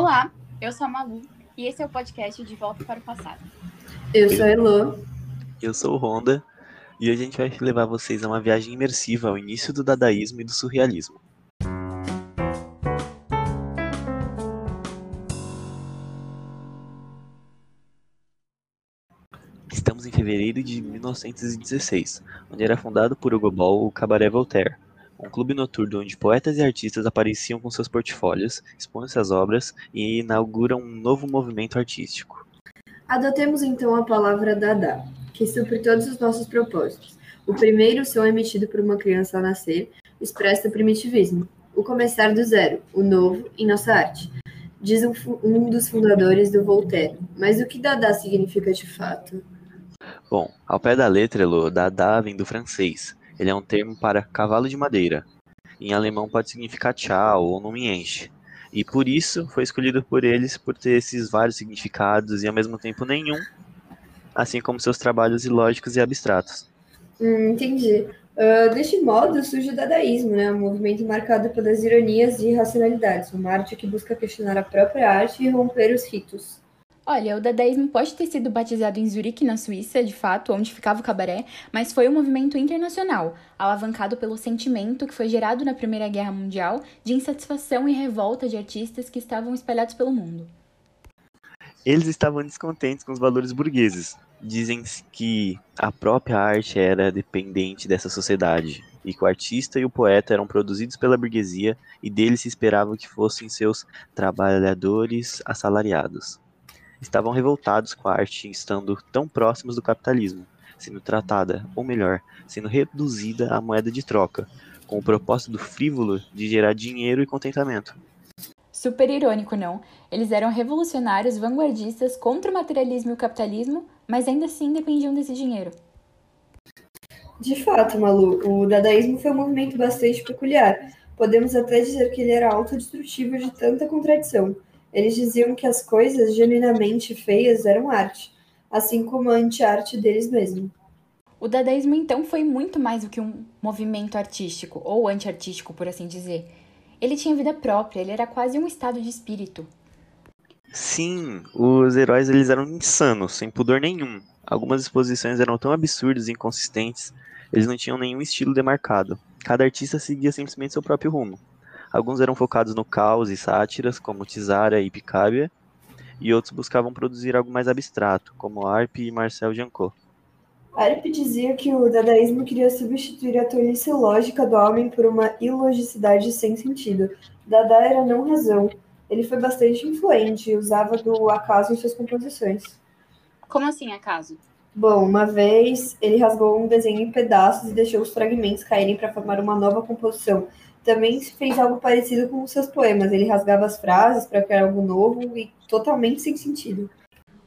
Olá, eu sou a Malu e esse é o podcast De Volta para o Passado. Eu sou a Elo. Eu sou o Honda e hoje a gente vai levar vocês a uma viagem imersiva ao início do dadaísmo e do surrealismo. Estamos em fevereiro de 1916, onde era fundado por Hugo Ball o Cabaret Voltaire, um clube noturno onde poetas e artistas apareciam com seus portfólios, expondo suas obras e inauguram um novo movimento artístico. Adotemos então a palavra Dada, que supre todos os nossos propósitos. O primeiro, o som emitido por uma criança ao nascer, expressa o primitivismo, o começar do zero, o novo em nossa arte. Diz um, dos fundadores do Voltaire. Mas o que Dada significa de fato? Bom, ao pé da letra, Elo, Dada vem do francês. Ele é um termo para cavalo de madeira. Em alemão pode significar tchau ou não me enche. E por isso foi escolhido por eles por ter esses vários significados e ao mesmo tempo nenhum, assim como seus trabalhos ilógicos e abstratos. Hum, entendi. Uh, deste modo surge o dadaísmo, né? um movimento marcado pelas ironias e irracionalidades, uma arte que busca questionar a própria arte e romper os ritos. Olha, o dadaísmo pode ter sido batizado em Zurique, na Suíça, de fato, onde ficava o cabaré, mas foi um movimento internacional, alavancado pelo sentimento que foi gerado na Primeira Guerra Mundial de insatisfação e revolta de artistas que estavam espalhados pelo mundo. Eles estavam descontentes com os valores burgueses. Dizem que a própria arte era dependente dessa sociedade e que o artista e o poeta eram produzidos pela burguesia e deles se esperava que fossem seus trabalhadores assalariados estavam revoltados com a arte estando tão próximos do capitalismo, sendo tratada, ou melhor, sendo reduzida à moeda de troca, com o propósito do frívolo de gerar dinheiro e contentamento. Super irônico, não? Eles eram revolucionários, vanguardistas contra o materialismo e o capitalismo, mas ainda assim dependiam desse dinheiro. De fato, Malu, o dadaísmo foi um movimento bastante peculiar. Podemos até dizer que ele era autodestrutivo de tanta contradição. Eles diziam que as coisas genuinamente feias eram arte, assim como a anti-arte deles mesmos. O dadaísmo, então, foi muito mais do que um movimento artístico, ou anti-artístico, por assim dizer. Ele tinha vida própria, ele era quase um estado de espírito. Sim, os heróis eles eram insanos, sem pudor nenhum. Algumas exposições eram tão absurdas e inconsistentes, eles não tinham nenhum estilo demarcado. Cada artista seguia simplesmente seu próprio rumo. Alguns eram focados no caos e sátiras, como Tizara e Picabia, e outros buscavam produzir algo mais abstrato, como Arp e Marcel Janco. Arp dizia que o dadaísmo queria substituir a tolice lógica do homem por uma ilogicidade sem sentido. Dada era não razão. Ele foi bastante influente e usava do acaso em suas composições. Como assim acaso? Bom, uma vez ele rasgou um desenho em pedaços e deixou os fragmentos caírem para formar uma nova composição, também fez algo parecido com seus poemas. Ele rasgava as frases para criar algo novo e totalmente sem sentido.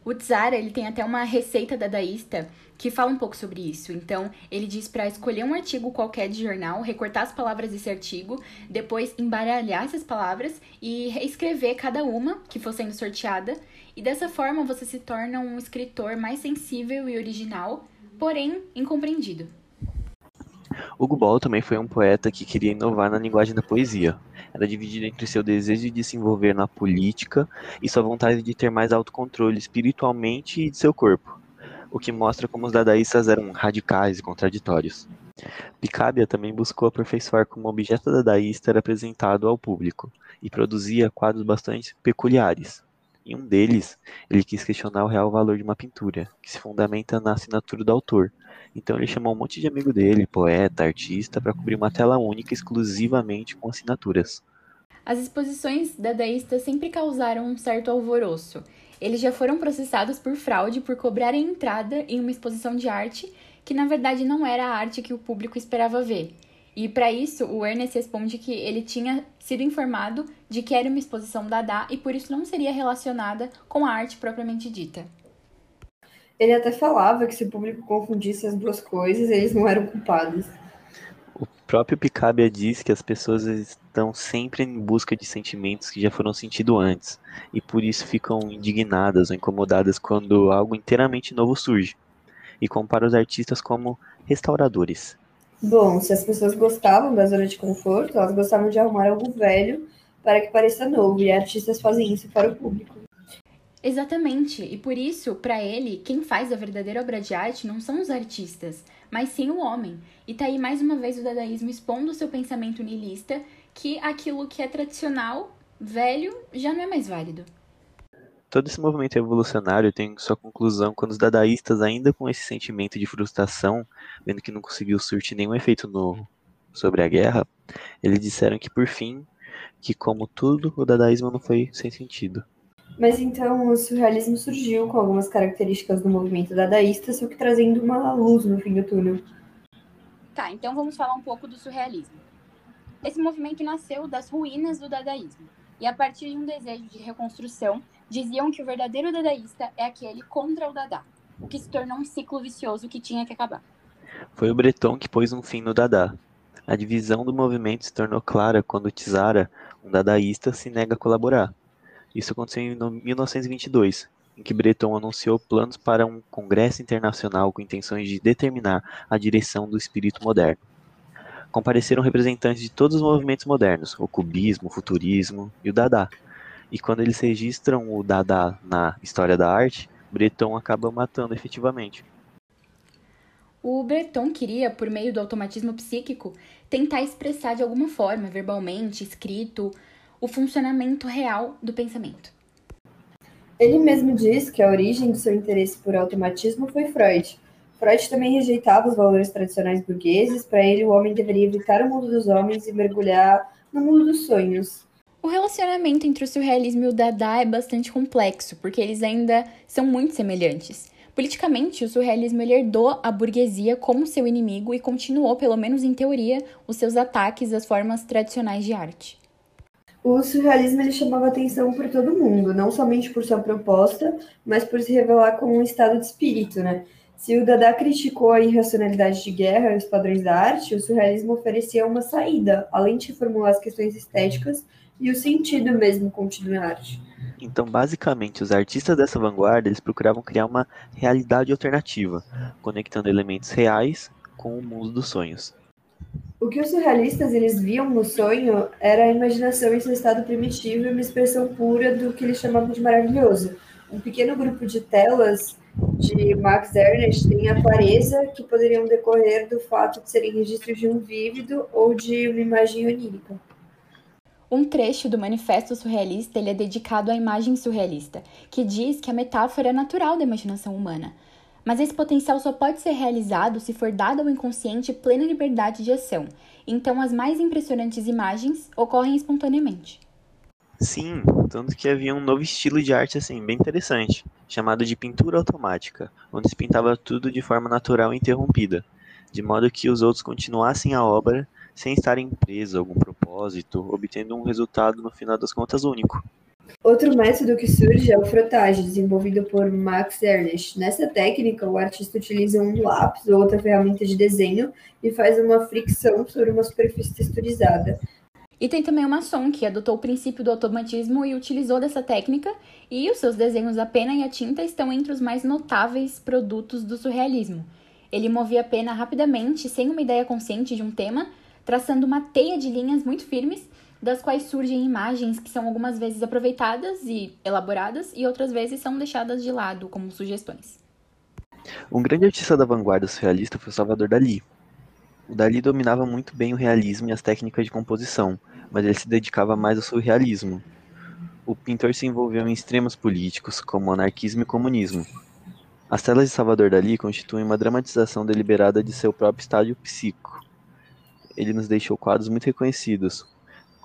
O Tzara, ele tem até uma receita dadaísta que fala um pouco sobre isso. Então, ele diz para escolher um artigo qualquer de jornal, recortar as palavras desse artigo, depois embaralhar essas palavras e reescrever cada uma que for sendo sorteada. E dessa forma você se torna um escritor mais sensível e original, porém incompreendido. Hugo Ball também foi um poeta que queria inovar na linguagem da poesia. Era dividido entre seu desejo de se envolver na política e sua vontade de ter mais autocontrole espiritualmente e de seu corpo, o que mostra como os dadaístas eram radicais e contraditórios. Picabia também buscou aperfeiçoar como objeto dadaísta era apresentado ao público e produzia quadros bastante peculiares. Em um deles, ele quis questionar o real valor de uma pintura, que se fundamenta na assinatura do autor, então ele chamou um monte de amigo dele, poeta, artista, para cobrir uma tela única exclusivamente com assinaturas. As exposições dadaístas sempre causaram um certo alvoroço. Eles já foram processados por fraude por cobrarem entrada em uma exposição de arte que na verdade não era a arte que o público esperava ver. E para isso, o Ernest responde que ele tinha sido informado de que era uma exposição Dada e por isso não seria relacionada com a arte propriamente dita. Ele até falava que se o público confundisse as duas coisas, eles não eram culpados. O próprio Picabia diz que as pessoas estão sempre em busca de sentimentos que já foram sentidos antes, e por isso ficam indignadas ou incomodadas quando algo inteiramente novo surge, e compara os artistas como restauradores. Bom, se as pessoas gostavam da zona de conforto, elas gostavam de arrumar algo velho para que pareça novo, e artistas fazem isso para o público. Exatamente, e por isso, para ele, quem faz a verdadeira obra de arte não são os artistas, mas sim o homem. E tá aí mais uma vez o dadaísmo expondo o seu pensamento niilista, que aquilo que é tradicional, velho, já não é mais válido. Todo esse movimento evolucionário tem sua conclusão quando os dadaístas, ainda com esse sentimento de frustração, vendo que não conseguiu surtir nenhum efeito novo sobre a guerra, eles disseram que por fim, que como tudo, o dadaísmo não foi sem sentido. Mas então o surrealismo surgiu com algumas características do movimento dadaísta, só que trazendo uma luz no fim do túnel. Tá, então vamos falar um pouco do surrealismo. Esse movimento nasceu das ruínas do dadaísmo, e a partir de um desejo de reconstrução, diziam que o verdadeiro dadaísta é aquele contra o Dada, o que se tornou um ciclo vicioso que tinha que acabar. Foi o Breton que pôs um fim no Dada. A divisão do movimento se tornou clara quando Tizara, um dadaísta, se nega a colaborar. Isso aconteceu em 1922, em que Breton anunciou planos para um congresso internacional com intenções de determinar a direção do espírito moderno. Compareceram representantes de todos os movimentos modernos, o cubismo, o futurismo e o Dada. E quando eles registram o Dada na história da arte, Breton acaba matando efetivamente. O Breton queria, por meio do automatismo psíquico, tentar expressar de alguma forma, verbalmente, escrito, o funcionamento real do pensamento. Ele mesmo diz que a origem do seu interesse por automatismo foi Freud. Freud também rejeitava os valores tradicionais burgueses, para ele o homem deveria evitar o mundo dos homens e mergulhar no mundo dos sonhos. O relacionamento entre o surrealismo e o Dada é bastante complexo, porque eles ainda são muito semelhantes. Politicamente, o surrealismo herdou a burguesia como seu inimigo e continuou, pelo menos em teoria, os seus ataques às formas tradicionais de arte. O surrealismo ele chamava atenção por todo mundo, não somente por sua proposta, mas por se revelar como um estado de espírito, né? Se o Dada criticou a irracionalidade de guerra e os padrões da arte, o surrealismo oferecia uma saída, além de formular as questões estéticas e o sentido mesmo contido na arte. Então, basicamente, os artistas dessa vanguarda eles procuravam criar uma realidade alternativa, conectando elementos reais com o mundo dos sonhos. O que os surrealistas eles viam no sonho era a imaginação em seu estado primitivo e uma expressão pura do que eles chamavam de maravilhoso. Um pequeno grupo de telas de Max Ernst tem a clareza que poderiam decorrer do fato de serem registros de um vívido ou de uma imagem onírica. Um trecho do Manifesto Surrealista ele é dedicado à imagem surrealista, que diz que a metáfora é natural da imaginação humana, mas esse potencial só pode ser realizado se for dada ao inconsciente plena liberdade de ação. Então, as mais impressionantes imagens ocorrem espontaneamente. Sim, tanto que havia um novo estilo de arte assim, bem interessante, chamado de pintura automática, onde se pintava tudo de forma natural e interrompida, de modo que os outros continuassem a obra sem estarem presos a algum propósito, obtendo um resultado no final das contas único. Outro método que surge é o frotagem, desenvolvido por Max Ernst. Nessa técnica, o artista utiliza um lápis ou outra ferramenta de desenho e faz uma fricção sobre uma superfície texturizada. E tem também o maçom, que adotou o princípio do automatismo e utilizou dessa técnica, e os seus desenhos a pena e a tinta estão entre os mais notáveis produtos do surrealismo. Ele movia a pena rapidamente, sem uma ideia consciente de um tema, traçando uma teia de linhas muito firmes das quais surgem imagens que são algumas vezes aproveitadas e elaboradas e outras vezes são deixadas de lado como sugestões. Um grande artista da vanguarda surrealista foi Salvador Dalí. O Dalí dominava muito bem o realismo e as técnicas de composição, mas ele se dedicava mais ao surrealismo. O pintor se envolveu em extremos políticos, como anarquismo e comunismo. As telas de Salvador Dalí constituem uma dramatização deliberada de seu próprio estádio psíquico. Ele nos deixou quadros muito reconhecidos,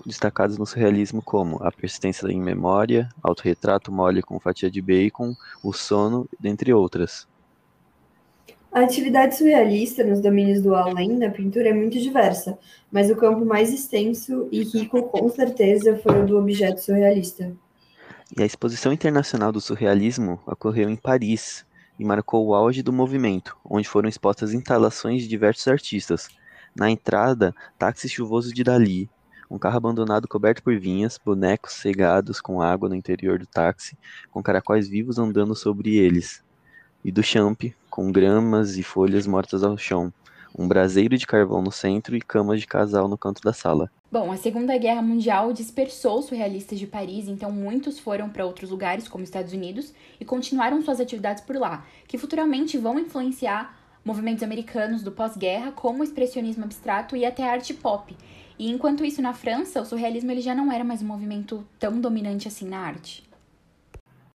destacados no surrealismo como A Persistência em Memória, Autorretrato Mole com Fatia de Bacon, O Sono, dentre outras. A atividade surrealista nos domínios do além na pintura é muito diversa, mas o campo mais extenso e rico, com certeza, foi o do objeto surrealista. E a Exposição Internacional do Surrealismo ocorreu em Paris e marcou o auge do movimento, onde foram expostas instalações de diversos artistas. Na entrada, Táxi Chuvoso de Dali, um carro abandonado coberto por vinhas, bonecos cegados com água no interior do táxi, com caracóis vivos andando sobre eles. E do champ, com gramas e folhas mortas ao chão, um braseiro de carvão no centro e camas de casal no canto da sala. Bom, a Segunda Guerra Mundial dispersou surrealistas de Paris, então muitos foram para outros lugares, como Estados Unidos, e continuaram suas atividades por lá, que futuramente vão influenciar movimentos americanos do pós-guerra, como o expressionismo abstrato e até a arte pop. E enquanto isso, na França, o surrealismo ele já não era mais um movimento tão dominante assim na arte.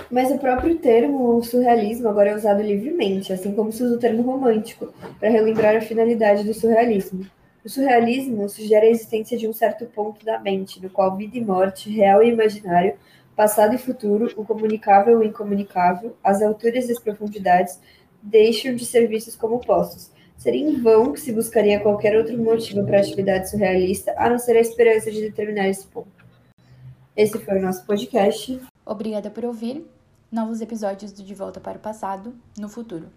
Mas o próprio termo surrealismo agora é usado livremente, assim como se usa o termo romântico, para relembrar a finalidade do surrealismo. O surrealismo sugere a existência de um certo ponto da mente, no qual vida e morte, real e imaginário, passado e futuro, o comunicável e o incomunicável, as alturas e as profundidades, deixam de ser vistos como postos. Seria em vão que se buscaria qualquer outro motivo para a atividade surrealista, a não ser a esperança de determinar esse ponto. Esse foi o nosso podcast. Obrigada por ouvir. Novos episódios do De Volta para o Passado no futuro.